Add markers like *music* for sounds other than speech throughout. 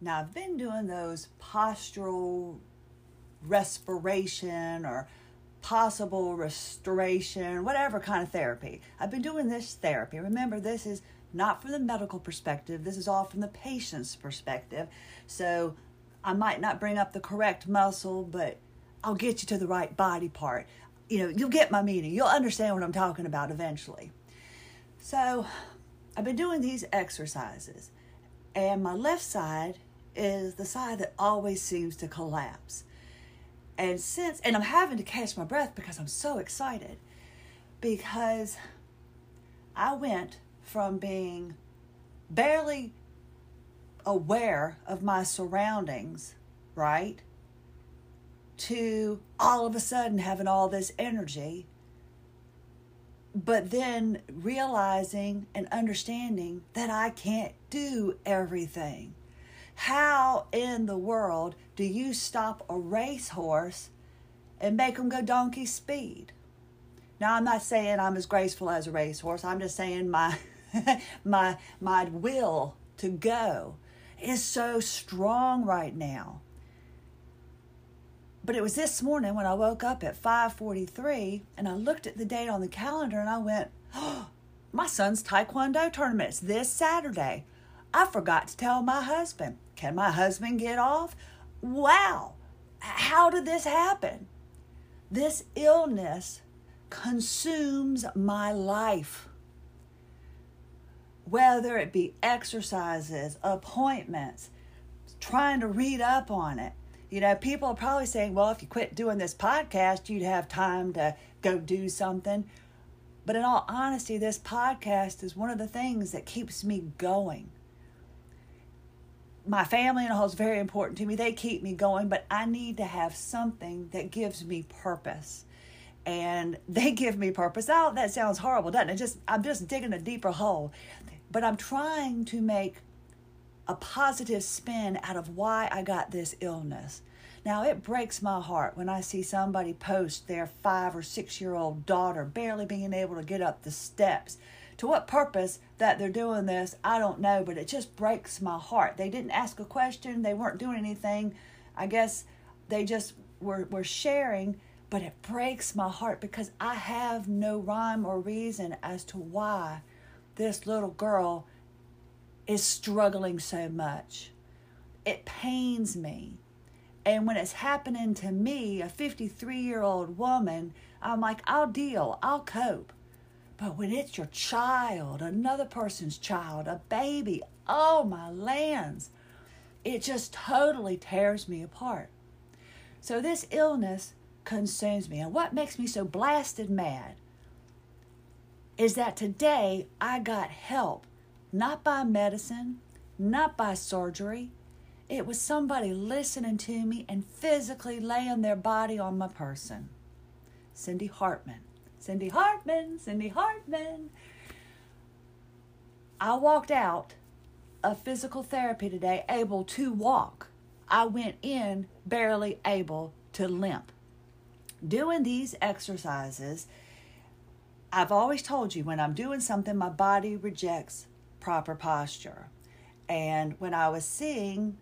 Now, I've been doing those postural respiration or possible restoration, whatever kind of therapy. I've been doing this therapy. Remember, this is not from the medical perspective, this is all from the patient's perspective. So I might not bring up the correct muscle, but I'll get you to the right body part. You know, you'll get my meaning. You'll understand what I'm talking about eventually. So I've been doing these exercises, and my left side is the side that always seems to collapse. And since, and I'm having to catch my breath because I'm so excited because I went from being barely aware of my surroundings, right? To all of a sudden having all this energy, but then realizing and understanding that I can't do everything. How in the world do you stop a racehorse and make them go donkey speed? Now, I'm not saying I'm as graceful as a racehorse. I'm just saying my *laughs* my my will to go is so strong right now. But it was this morning when I woke up at 5:43 and I looked at the date on the calendar and I went, "Oh, *gasps* my son's taekwondo tournament is this Saturday." I forgot to tell my husband. Can my husband get off? Wow, how did this happen? This illness consumes my life. Whether it be exercises, appointments, trying to read up on it. You know, people are probably saying, well, if you quit doing this podcast, you'd have time to go do something. But in all honesty, this podcast is one of the things that keeps me going my family and all is very important to me. They keep me going, but I need to have something that gives me purpose. And *laughs* they give me purpose. Oh, that sounds horrible, doesn't it? Just I'm just digging a deeper hole. But I'm trying to make a positive spin out of why I got this illness. Now, it breaks my heart when I see somebody post their five or six year old daughter barely being able to get up the steps to what purpose that they're doing this, I don't know, but it just breaks my heart. They didn't ask a question, they weren't doing anything. I guess they just were, were sharing, but it breaks my heart because I have no rhyme or reason as to why this little girl is struggling so much. It pains me. And when it's happening to me, a 53 year old woman, I'm like, I'll deal, I'll cope. But when it's your child, another person's child, a baby, oh my lands, it just totally tears me apart. So this illness consumes me. And what makes me so blasted mad is that today I got help, not by medicine, not by surgery. It was somebody listening to me and physically laying their body on my person. Cindy Hartman. Cindy Hartman, Cindy Hartman. I walked out of physical therapy today able to walk. I went in barely able to limp. Doing these exercises, I've always told you when I'm doing something, my body rejects proper posture. And when I was seeing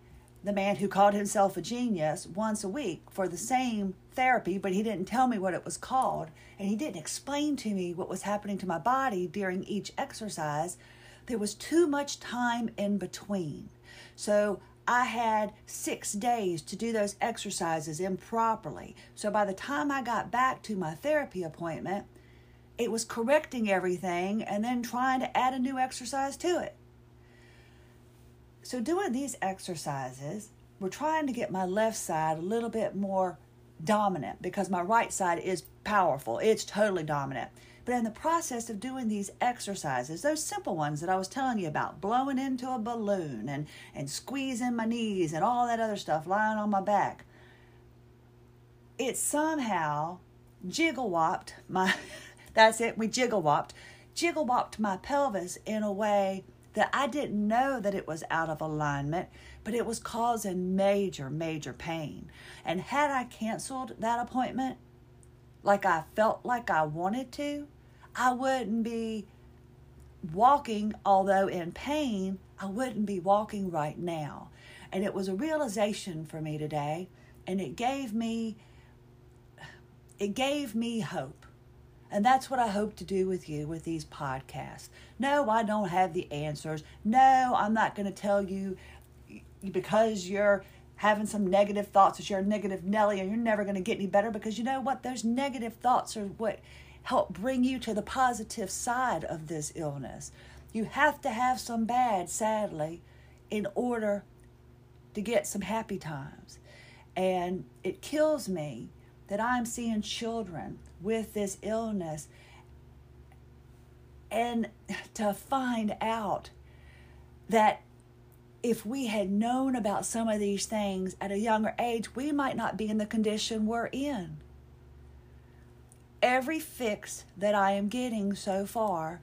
the man who called himself a genius once a week for the same therapy, but he didn't tell me what it was called, and he didn't explain to me what was happening to my body during each exercise. There was too much time in between. So I had six days to do those exercises improperly. So by the time I got back to my therapy appointment, it was correcting everything and then trying to add a new exercise to it. So, doing these exercises, we're trying to get my left side a little bit more dominant because my right side is powerful. It's totally dominant. But in the process of doing these exercises, those simple ones that I was telling you about, blowing into a balloon and, and squeezing my knees and all that other stuff, lying on my back, it somehow jiggle whopped my, *laughs* that's it, we jiggle whopped, jiggle whopped my pelvis in a way that I didn't know that it was out of alignment, but it was causing major, major pain. And had I canceled that appointment, like I felt like I wanted to, I wouldn't be walking, although in pain, I wouldn't be walking right now. And it was a realization for me today, and it gave me it gave me hope. And that's what I hope to do with you with these podcasts. No, I don't have the answers. No, I'm not going to tell you because you're having some negative thoughts that you're a negative Nelly and you're never going to get any better because you know what? Those negative thoughts are what help bring you to the positive side of this illness. You have to have some bad, sadly, in order to get some happy times. And it kills me that I'm seeing children with this illness and to find out that if we had known about some of these things at a younger age, we might not be in the condition we're in. Every fix that I am getting so far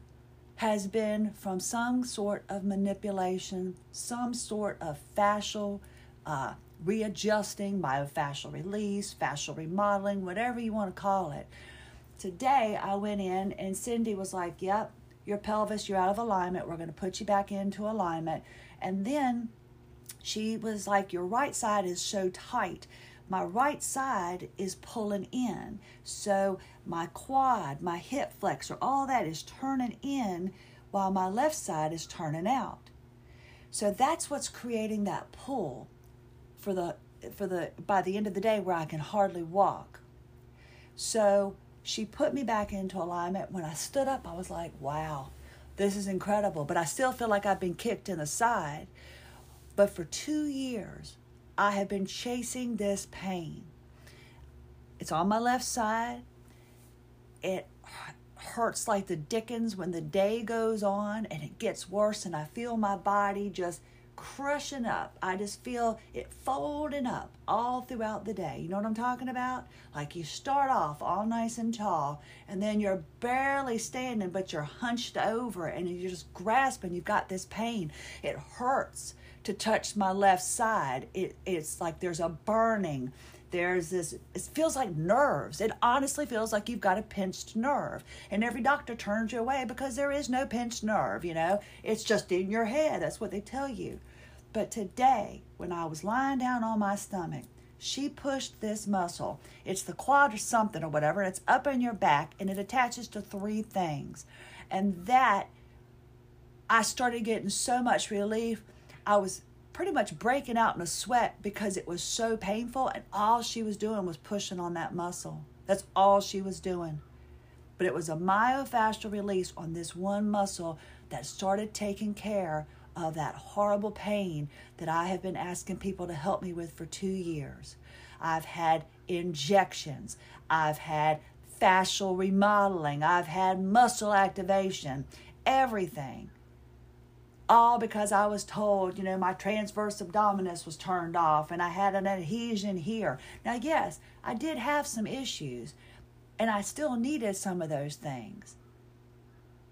has been from some sort of manipulation, some sort of fascial uh, readjusting, myofascial release, fascial remodeling, whatever you want to call it. Today, I went in and Cindy was like, Yep, your pelvis, you're out of alignment. We're going to put you back into alignment. And then she was like, Your right side is so tight. My right side is pulling in. So my quad, my hip flexor, all that is turning in while my left side is turning out. So that's what's creating that pull for the for the by the end of the day where I can hardly walk. So she put me back into alignment. When I stood up, I was like, wow, this is incredible. But I still feel like I've been kicked in the side. But for two years, I have been chasing this pain. It's on my left side. It hurts like the dickens when the day goes on and it gets worse, and I feel my body just crushing up. I just feel it folding up all throughout the day. You know what I'm talking about? Like you start off all nice and tall, and then you're barely standing, but you're hunched over and you're just grasping. You've got this pain. It hurts to touch my left side. It, it's like there's a burning there's this it feels like nerves. It honestly feels like you've got a pinched nerve. And every doctor turns you away because there is no pinched nerve you know? It's just in your head that's what they tell you. But today when i was lying down on my stomach she pushed this muscle. It's the quad or something or whatever it's up in your back and it attaches to three things. And that i started getting so much relief. I was pretty much breaking out in a sweat because it was so painful and all she was doing was pushing on that muscle. That's all she was doing. But it was a myofascial release on this one muscle that started taking care of that horrible pain that I have been asking people to help me with for two years. I've had injections, I've had fascial remodeling, I've had muscle activation, everything all because I was told, you know, my transverse abdominis was turned off and I had an adhesion here. Now, yes, I did have some issues and I still needed some of those things.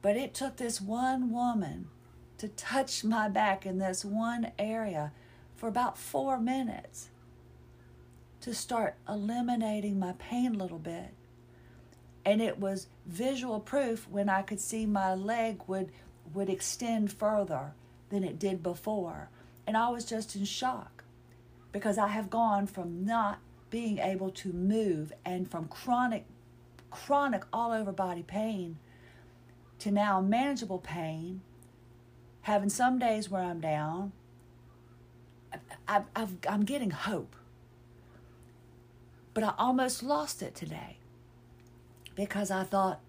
But it took this one woman to touch my back in this one area for about four minutes to start eliminating my pain a little bit. And it was visual proof when I could see my leg would would extend further than it did before. And I was just in shock because I have gone from not being able to move and from chronic, chronic all over body pain to now manageable pain, having some days where I'm down. I, I'm getting hope. But I almost lost it today because I thought,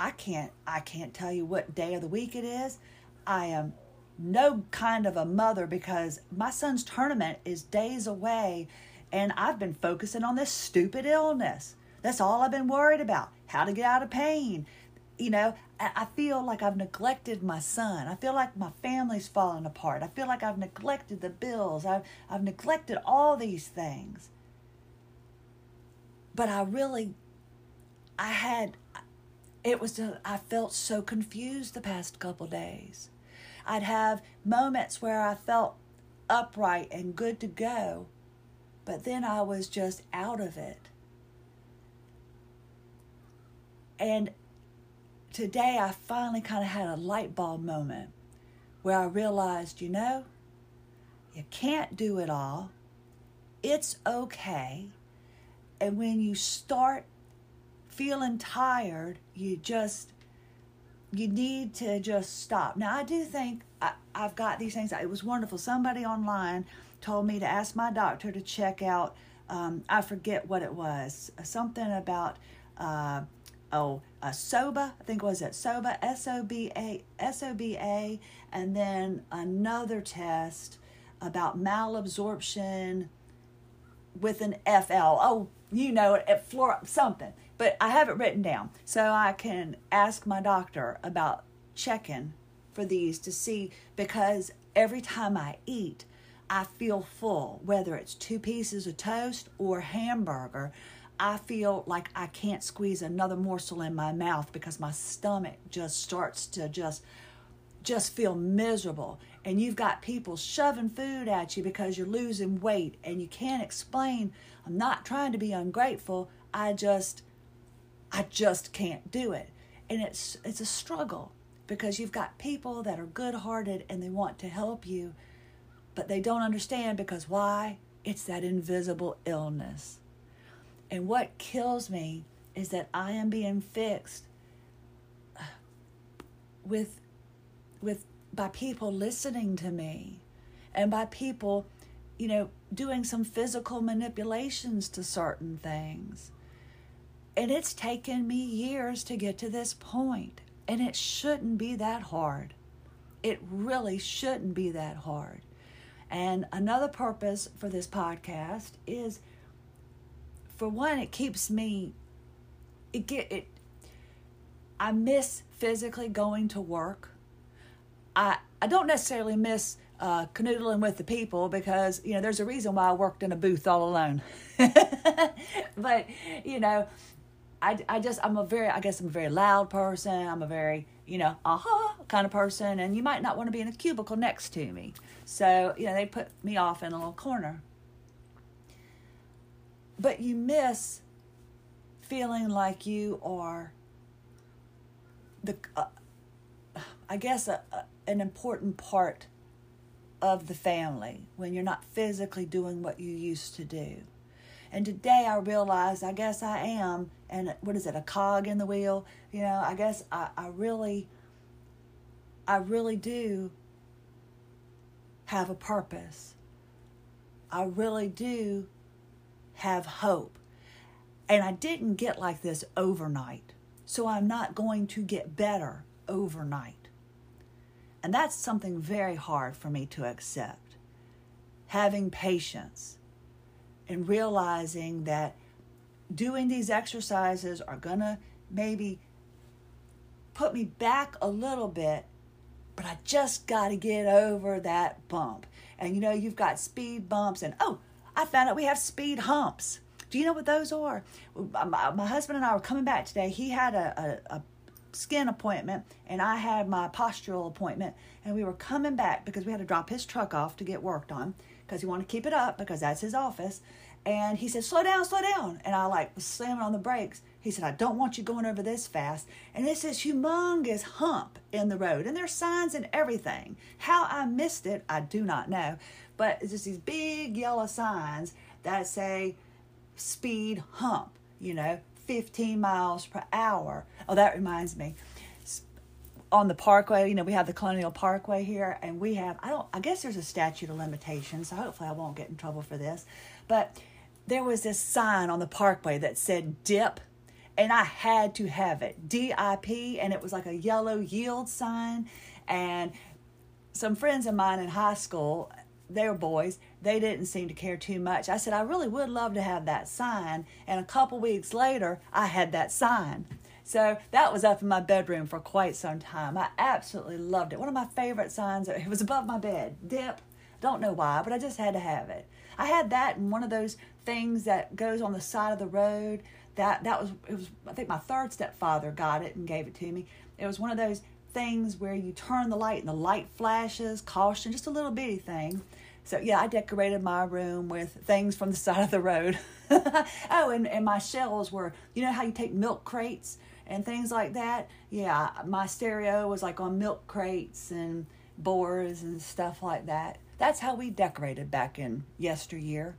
I can't I can't tell you what day of the week it is. I am no kind of a mother because my son's tournament is days away and I've been focusing on this stupid illness. That's all I've been worried about. How to get out of pain. You know, I feel like I've neglected my son. I feel like my family's falling apart. I feel like I've neglected the bills. I've, I've neglected all these things. But I really, I had, it was I felt so confused the past couple days. I'd have moments where I felt upright and good to go, but then I was just out of it. And today I finally kind of had a light bulb moment where I realized, you know, you can't do it all. It's okay. And when you start feeling tired, you just you need to just stop. Now I do think I, I've got these things. It was wonderful. Somebody online told me to ask my doctor to check out. Um, I forget what it was. Something about uh, oh a SOBA. I think was it SOBA S O B A S O B A, and then another test about malabsorption with an FL. Oh, you know it, at floor something. But I have it written down so I can ask my doctor about checking for these to see because every time I eat, I feel full, whether it's two pieces of toast or hamburger. I feel like I can't squeeze another morsel in my mouth because my stomach just starts to just just feel miserable. And you've got people shoving food at you because you're losing weight. And you can't explain. I'm not trying to be ungrateful. I just I just can't do it. And it's it's a struggle because you've got people that are good-hearted and they want to help you but they don't understand because why? It's that invisible illness. And what kills me is that I am being fixed with with by people listening to me and by people you know doing some physical manipulations to certain things and it's taken me years to get to this point and it shouldn't be that hard. It really shouldn't be that hard. And another purpose for this podcast is for one it keeps me it get it I miss physically going to work. I I don't necessarily miss uh, canoodling with the people because you know there's a reason why I worked in a booth all alone. *laughs* but you know, I I just I'm a very I guess I'm a very loud person. I'm a very you know aha kind of person, and you might not want to be in a cubicle next to me. So you know they put me off in a little corner. But you miss feeling like you are the uh, I guess a, a an important part of the family when you're not physically doing what you used to do. And today I realize I guess I am, and what is it, a cog in the wheel? You know, I guess I, I really, I really do have a purpose. I really do have hope. And I didn't get like this overnight. So I'm not going to get better overnight. And that's something very hard for me to accept. Having patience and realizing that doing these exercises are going to maybe put me back a little bit, but I just got to get over that bump. And you know, you've got speed bumps, and oh, I found out we have speed humps. Do you know what those are? My, my husband and I were coming back today. He had a, a, a skin appointment and I had my postural appointment and we were coming back because we had to drop his truck off to get worked on because he wanted to keep it up because that's his office. And he said, slow down, slow down. And I like was slamming on the brakes. He said, I don't want you going over this fast. And it's this humongous hump in the road. And there's signs and everything. How I missed it, I do not know. But it's just these big yellow signs that say speed hump, you know, 15 miles per hour. Oh, that reminds me. On the parkway, you know, we have the Colonial Parkway here, and we have, I don't, I guess there's a statute of limitations, so hopefully I won't get in trouble for this. But there was this sign on the parkway that said dip, and I had to have it DIP, and it was like a yellow yield sign. And some friends of mine in high school, they were boys, they didn't seem to care too much. I said, I really would love to have that sign. And a couple weeks later, I had that sign. So that was up in my bedroom for quite some time. I absolutely loved it. One of my favorite signs, it was above my bed. Dip. Don't know why, but I just had to have it. I had that and one of those things that goes on the side of the road. That that was it was I think my third stepfather got it and gave it to me. It was one of those things where you turn the light and the light flashes, caution, just a little bitty thing. So yeah, I decorated my room with things from the *laughs* side of the road. *laughs* oh, and, and my shelves were, you know how you take milk crates and things like that? Yeah, my stereo was like on milk crates and boards and stuff like that. That's how we decorated back in yesteryear.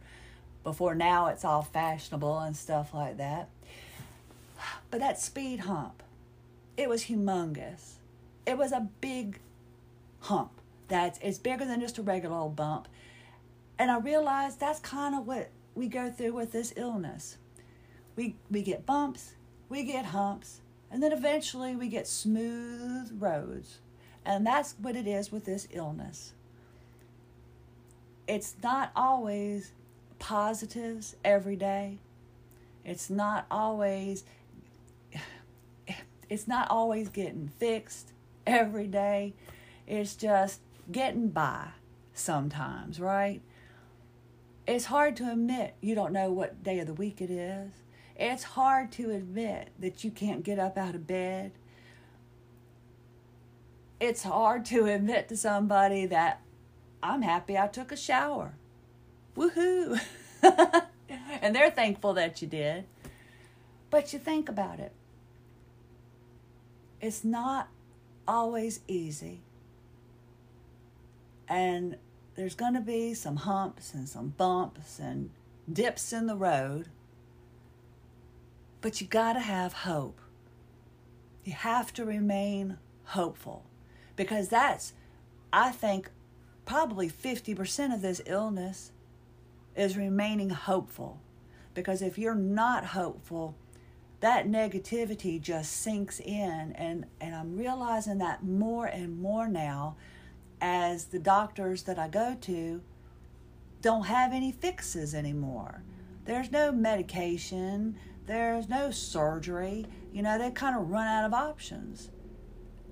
Before now, it's all fashionable and stuff like that. But that speed hump, it was humongous. It was a big hump that's it's bigger than just a regular old bump. And I realized that's kind of what we go through with this illness. We we get bumps, we get humps, and then eventually we get smooth roads. And that's what it is with this illness. It's not always positives every day. It's not always *sighs* it's not always getting fixed every day. It's just getting by sometimes, right? It's hard to admit you don't know what day of the week it is. It's hard to admit that you can't get up out of bed. It's hard to admit to somebody that I'm happy I took a shower. Woohoo! *laughs* and they're thankful that you did. But you think about it. It's not always easy. And there's going to be some humps and some bumps and dips in the road. But you got to have hope. You have to remain hopeful because that's, I think, probably 50% of this illness is remaining hopeful. Because if you're not hopeful, that negativity just sinks in. And, and I'm realizing that more and more now as the doctors that I go to don't have any fixes anymore. There's no medication, there's no surgery. You know, they kind of run out of options.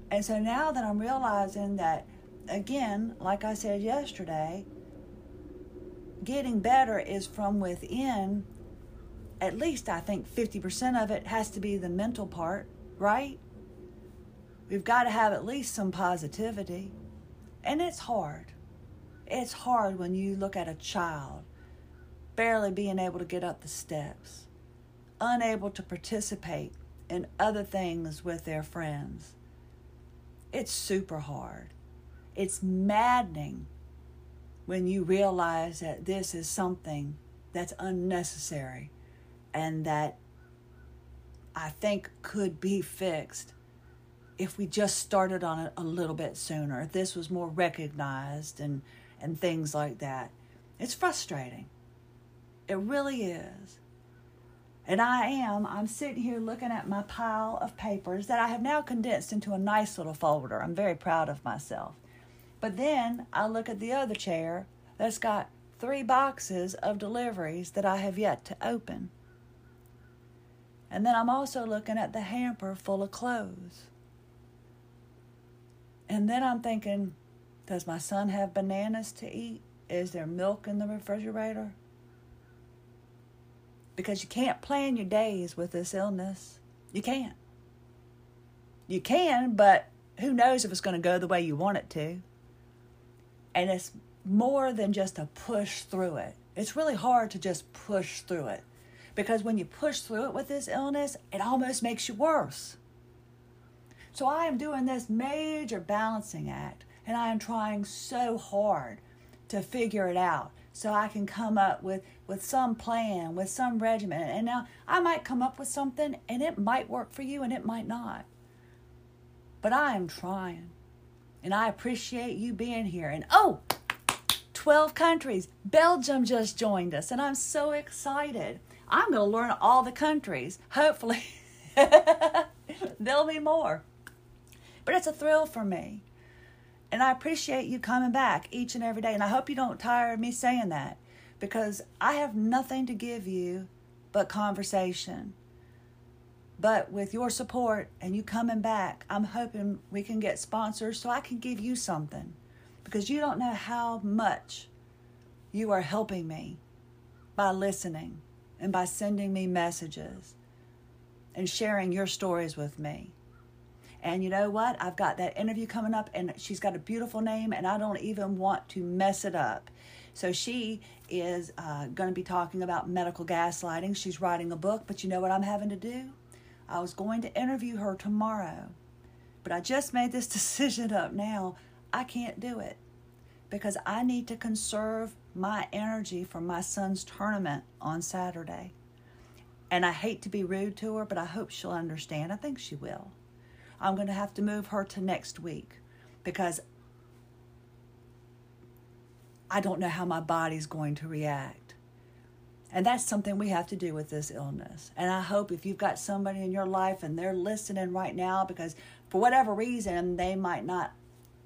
And so now that I'm realizing that, again, like I said yesterday, getting better is from within, at least I think 50% of it has to be the mental part, right? We've got to have at least some positivity. And it's hard. It's hard when you look at a child barely being able to get up the steps unable to participate in other things with their friends. It's super hard. It's maddening when you realize that this is something that's unnecessary and that I think could be fixed if we just started on it a little bit sooner, if this was more recognized and, and things like that. It's frustrating. It really is. And I am, I'm sitting here looking at my pile of papers that I have now condensed into a nice little folder. I'm very proud of myself. But then I look at the other chair that's got three boxes of deliveries that I have yet to open. And then I'm also looking at the hamper full of clothes. And then I'm thinking, does my son have bananas to eat? Is there milk in the refrigerator? because you can't plan your days with this illness. You can't. You can, but who knows if it's going to go the way you want it to. And it's more than just a push through it. It's really hard to just push through it because when you push through it with this illness, it almost makes you worse. So I am doing this major balancing act and I am trying so hard to figure it out so I can come up with, with some plan, with some regimen. And now I might come up with something and it might work for you and it might not. But I am trying. And I appreciate you being here. And oh, 12 countries. Belgium just joined us, and I'm so excited. I'm going to learn all the countries. Hopefully, *laughs* there'll be more. But it's a thrill for me. And I appreciate you coming back each and every day. And I hope you don't tire of me saying that because I have nothing to give you but conversation. But with your support and you coming back, I'm hoping we can get sponsors so I can give you something because you don't know how much you are helping me by listening and by sending me messages and sharing your stories with me. And you know what? I've got that interview coming up, and she's got a beautiful name, and I don't even want to mess it up. So she is uh, going to be talking about medical gaslighting. She's writing a book, but you know what I'm having to do? I was going to interview her tomorrow, but I just made this *laughs* decision up now. I can't do it because I need to conserve my energy for my son's tournament on Saturday. And I hate to be rude to her, but I hope she'll understand. I think she will. I'm going to have to move her to next week because I don't know how my body's going to react. And that's something we have to do with this illness. And I hope if you've got somebody in your life and they're listening right now because for whatever reason they might not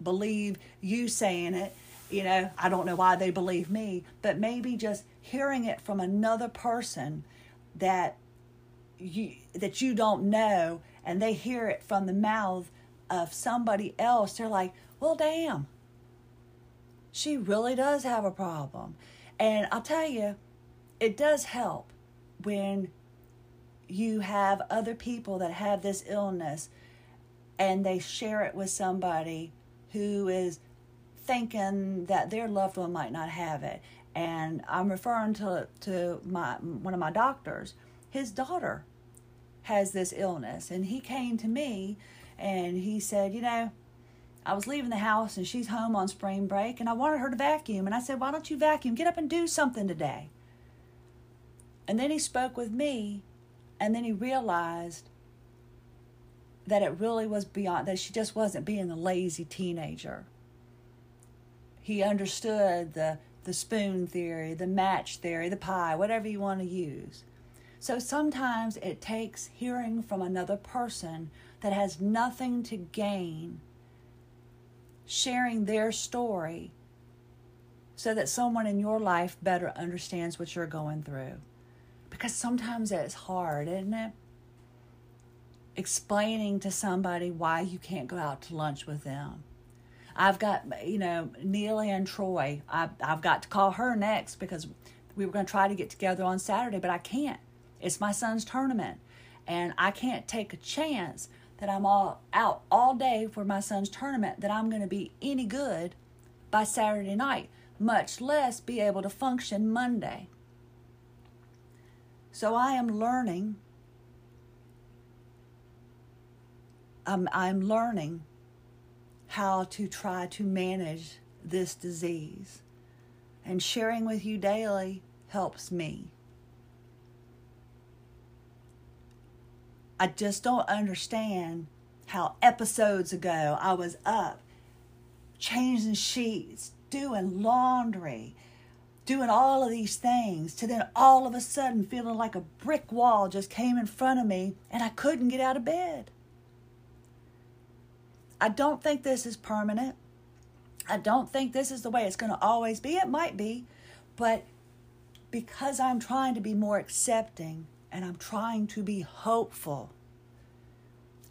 believe you saying it, you know, I don't know why they believe me, but maybe just hearing it from another person that you that you don't know and they hear it from the mouth of somebody else, they're like, "Well, damn. She really does have a problem." And I'll tell you, it does help when you have other people that have this illness and they share it with somebody who is thinking that their loved one might not have it. And I'm referring to to my one of my doctors. His daughter has this illness, and he came to me and he said, you know, I was leaving the house and she's home on spring break, and I wanted her to vacuum. And I said, why don't you vacuum? Get up and do something today. And then he spoke with me, and then he realized that it really was beyond that she just wasn't being a lazy teenager. He understood the the spoon theory, the match theory, the pie, whatever you want to use. So sometimes it takes hearing from another person that has nothing to gain, sharing their story so that someone in your life better understands what you're going through because sometimes it's hard, isn't it? Explaining to somebody why you can't go out to lunch with them. I've got, you know, Neil and Troy. I, I've got to call her next because we were going to try to get together on Saturday, but I can't. It's my son's tournament, and I can't take a chance that I'm all out all day for my son's tournament that I'm going to be any good by Saturday night, much less be able to function Monday. So I am learning. I'm, I'm learning how to try to manage this disease. And sharing with you daily helps me. I just don't understand how episodes ago I was up changing sheets, doing laundry, doing all of these things to then all of a sudden feeling like a brick wall just came in front of me and I couldn't get out of bed. I don't think this is permanent. I don't think this is the way it's going to always be. It might be, but because I'm trying to be more accepting and I'm trying to be hopeful,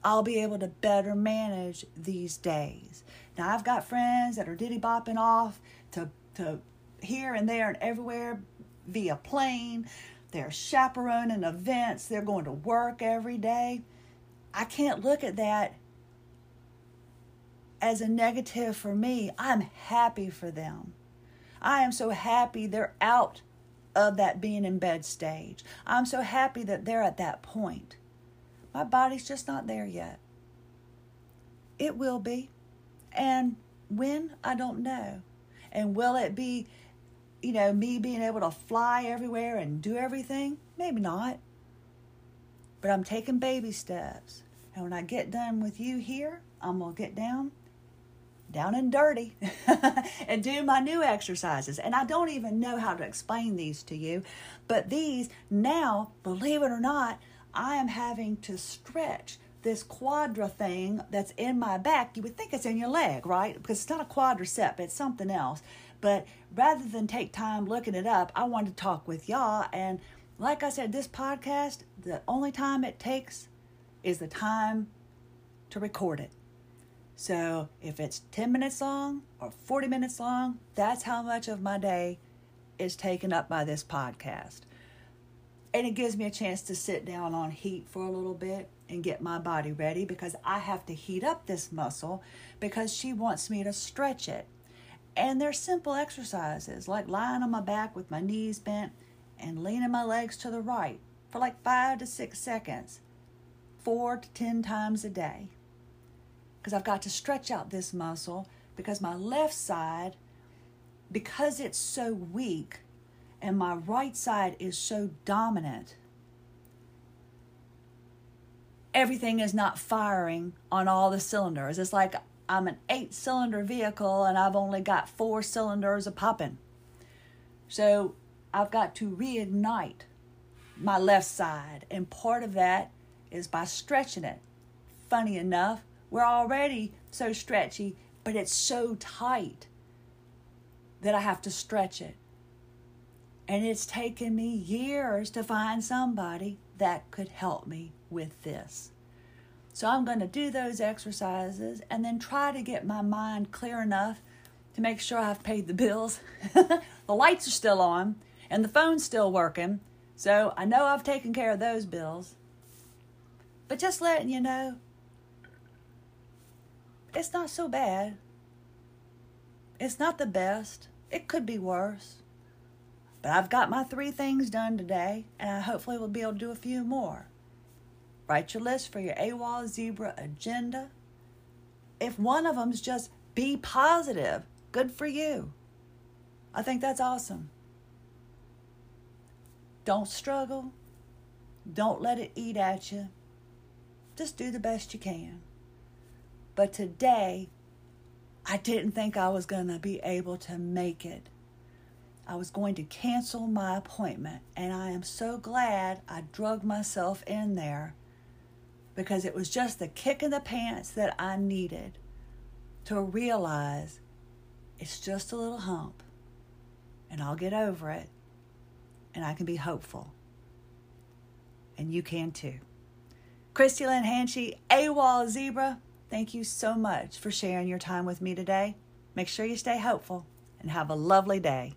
I'll be able to better manage these days. Now, I've got friends that are diddy bopping off to, to here and there and everywhere via plane. They're chaperoning events. They're going to work every day. I can't look at that as a negative for me. I'm happy for them. I am so happy they're out of that being in bed stage. I'm so happy that they're at that point. My body's just not there yet. It will be. And when, I don't know. And will it be you know, me being able to fly everywhere and do everything? Maybe not. But I'm taking baby steps. And when I get done with you here, I'm going to get down, down and dirty, *laughs* and do my new exercises. And I don't even know how to explain these to you. But these, now, believe it or not, I am having to stretch this quadra thing that's in my back. You would think it's in your leg, right? Because it's not a quadricep, it's something else. But rather than take time looking it up, I wanted to talk with y'all. And like I said, this podcast, the only time it takes is the time to record it. So if it's 10 minutes long or 40 minutes long, that's how much of my day is taken up by this podcast. And it gives me a chance to sit down on heat for a little bit and get my body ready because I have to heat up this muscle because she wants me to stretch it. And they're simple exercises like lying on my back with my knees bent and leaning my legs to the right for like five to six seconds, four to ten times a day. Because I've got to stretch out this muscle because my left side, because it's so weak, and my right side is so dominant, everything is not firing on all the cylinders. It's like I'm an eight cylinder vehicle and I've only got four cylinders a popping. So I've got to reignite my left side, and part of that is by stretching it. Funny enough, we're already so stretchy, but it's so tight that I have to stretch it. And it's taken me years to find somebody that could help me with this. So I'm going to do those exercises and then try to get my mind clear enough to make sure I've paid the bills. *laughs* the lights are still on and the phone's still working. So I know I've taken care of those bills. But just letting you know, it's not so bad. It's not the best. It could be worse. But I've got my three things done today, and I hopefully will be able to do a few more. Write your list for your AWOL Zebra agenda. If one of them's just be positive, good for you. I think that's awesome. Don't struggle. Don't let it eat at you. Just do the best you can. But today, I didn't think I was going to be able to make it. I was going to cancel my appointment, and I am so glad I drug myself in there because it was just the kick in the pants that I needed to realize it's just a little hump and I'll get over it and I can be hopeful. And you can too. Christie Lynn Hanchey, AWOL Zebra, thank you so much for sharing your time with me today. Make sure you stay hopeful and have a lovely day.